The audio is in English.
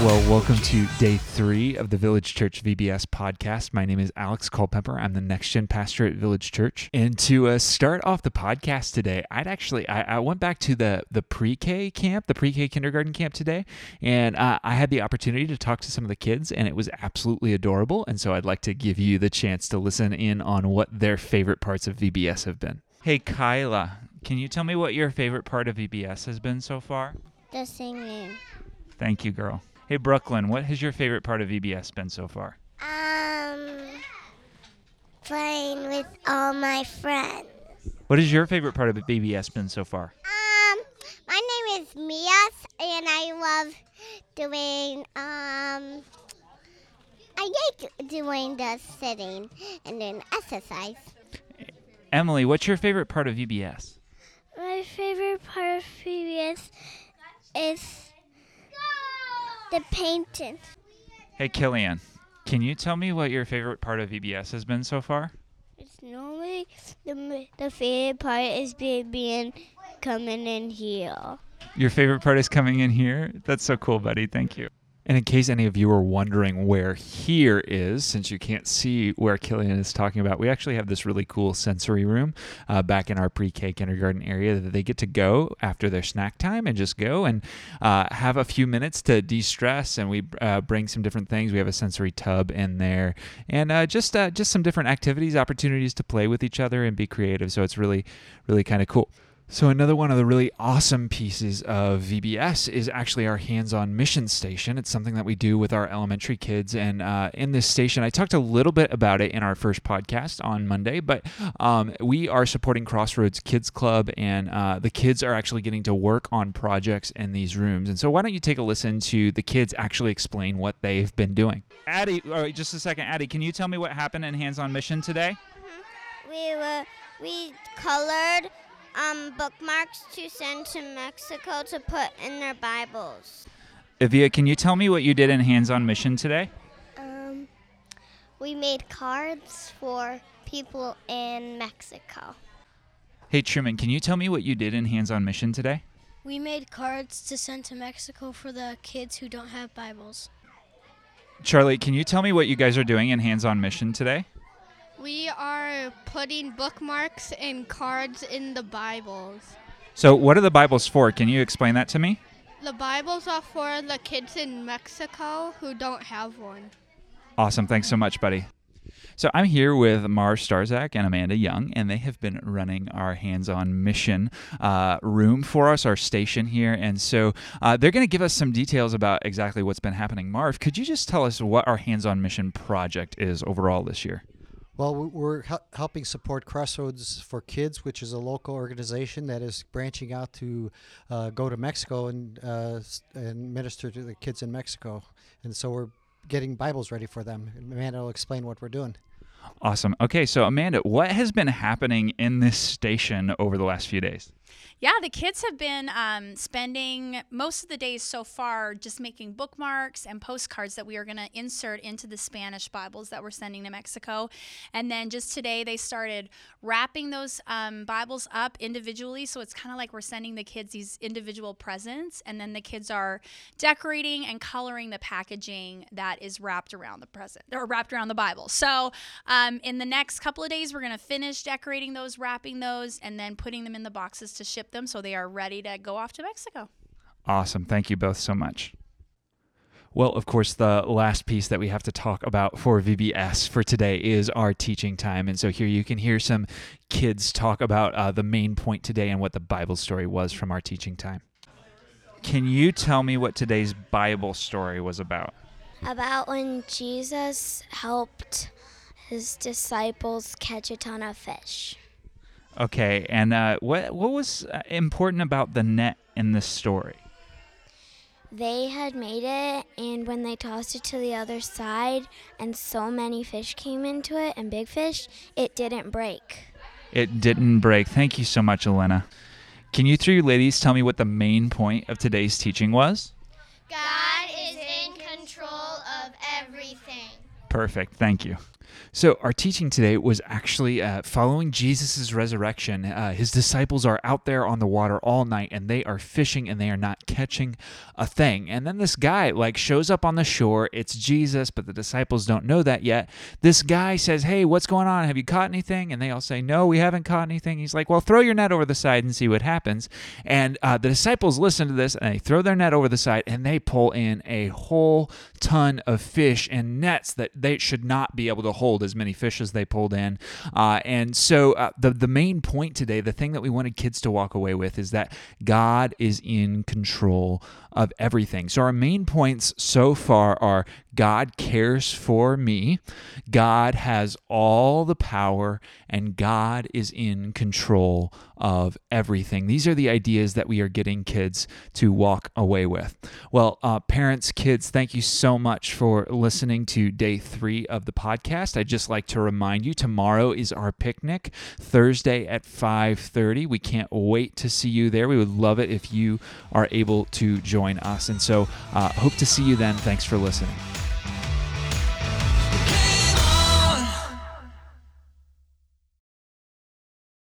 Well, welcome to day three of the Village Church VBS podcast. My name is Alex Culpepper. I'm the next gen pastor at Village Church. And to uh, start off the podcast today, I'd actually I, I went back to the the pre K camp, the pre K kindergarten camp today, and uh, I had the opportunity to talk to some of the kids, and it was absolutely adorable. And so I'd like to give you the chance to listen in on what their favorite parts of VBS have been. Hey, Kyla, can you tell me what your favorite part of VBS has been so far? The singing. Thank you, girl. Hey, Brooklyn, what has your favorite part of VBS been so far? Um, playing with all my friends. What has your favorite part of VBS been so far? Um, my name is Mia, and I love doing um. I like doing the sitting and then exercise. Emily, what's your favorite part of VBS? My favorite part of VBS is the painting. Hey, Killian, can you tell me what your favorite part of VBS has been so far? It's normally the the favorite part is being, being coming in here. Your favorite part is coming in here? That's so cool, buddy. Thank you. And in case any of you are wondering where here is, since you can't see where Killian is talking about, we actually have this really cool sensory room uh, back in our pre K kindergarten area that they get to go after their snack time and just go and uh, have a few minutes to de stress. And we uh, bring some different things. We have a sensory tub in there and uh, just, uh, just some different activities, opportunities to play with each other and be creative. So it's really, really kind of cool. So, another one of the really awesome pieces of VBS is actually our hands on mission station. It's something that we do with our elementary kids. And uh, in this station, I talked a little bit about it in our first podcast on Monday, but um, we are supporting Crossroads Kids Club, and uh, the kids are actually getting to work on projects in these rooms. And so, why don't you take a listen to the kids actually explain what they've been doing? Addie, just a second. Addie, can you tell me what happened in Hands on Mission today? We were we colored um, bookmarks to send to Mexico to put in their Bibles. Evia, can you tell me what you did in Hands on Mission today? Um, we made cards for people in Mexico. Hey, Truman, can you tell me what you did in Hands on Mission today? We made cards to send to Mexico for the kids who don't have Bibles. Charlie, can you tell me what you guys are doing in Hands on Mission today? We are putting bookmarks and cards in the Bibles. So, what are the Bibles for? Can you explain that to me? The Bibles are for the kids in Mexico who don't have one. Awesome. Thanks so much, buddy. So, I'm here with Marv Starzak and Amanda Young, and they have been running our hands on mission uh, room for us, our station here. And so, uh, they're going to give us some details about exactly what's been happening. Marv, could you just tell us what our hands on mission project is overall this year? Well, we're helping support Crossroads for Kids, which is a local organization that is branching out to uh, go to Mexico and uh, and minister to the kids in Mexico. And so we're getting Bibles ready for them. Amanda will explain what we're doing. Awesome. Okay, so Amanda, what has been happening in this station over the last few days? Yeah, the kids have been um, spending most of the days so far just making bookmarks and postcards that we are going to insert into the Spanish Bibles that we're sending to Mexico. And then just today, they started wrapping those um, Bibles up individually. So it's kind of like we're sending the kids these individual presents. And then the kids are decorating and coloring the packaging that is wrapped around the present or wrapped around the Bible. So um, in the next couple of days, we're going to finish decorating those, wrapping those, and then putting them in the boxes to ship them so they are ready to go off to Mexico. Awesome. Thank you both so much. Well, of course, the last piece that we have to talk about for VBS for today is our teaching time. And so here you can hear some kids talk about uh, the main point today and what the Bible story was from our teaching time. Can you tell me what today's Bible story was about? About when Jesus helped his disciples catch a ton of fish. Okay, and uh, what what was uh, important about the net in this story? They had made it, and when they tossed it to the other side, and so many fish came into it, and big fish, it didn't break. It didn't break. Thank you so much, Elena. Can you three ladies tell me what the main point of today's teaching was? God is in control of everything. Perfect. Thank you. So, our teaching today was actually uh, following Jesus' resurrection. Uh, his disciples are out there on the water all night and they are fishing and they are not catching a thing. And then this guy, like, shows up on the shore. It's Jesus, but the disciples don't know that yet. This guy says, Hey, what's going on? Have you caught anything? And they all say, No, we haven't caught anything. He's like, Well, throw your net over the side and see what happens. And uh, the disciples listen to this and they throw their net over the side and they pull in a whole ton of fish and nets that they should not be able to hold as many fish as they pulled in. Uh, and so uh, the the main point today, the thing that we wanted kids to walk away with, is that God is in control of everything. So our main points so far are God cares for me, God has all the power, and God is in control of everything. These are the ideas that we are getting kids to walk away with. Well, uh, parents, kids, thank you so much for listening to day three of the podcast. I'd just like to remind you tomorrow is our picnic, Thursday at 5:30. We can't wait to see you there. We would love it if you are able to join us. And so, uh, hope to see you then. Thanks for listening.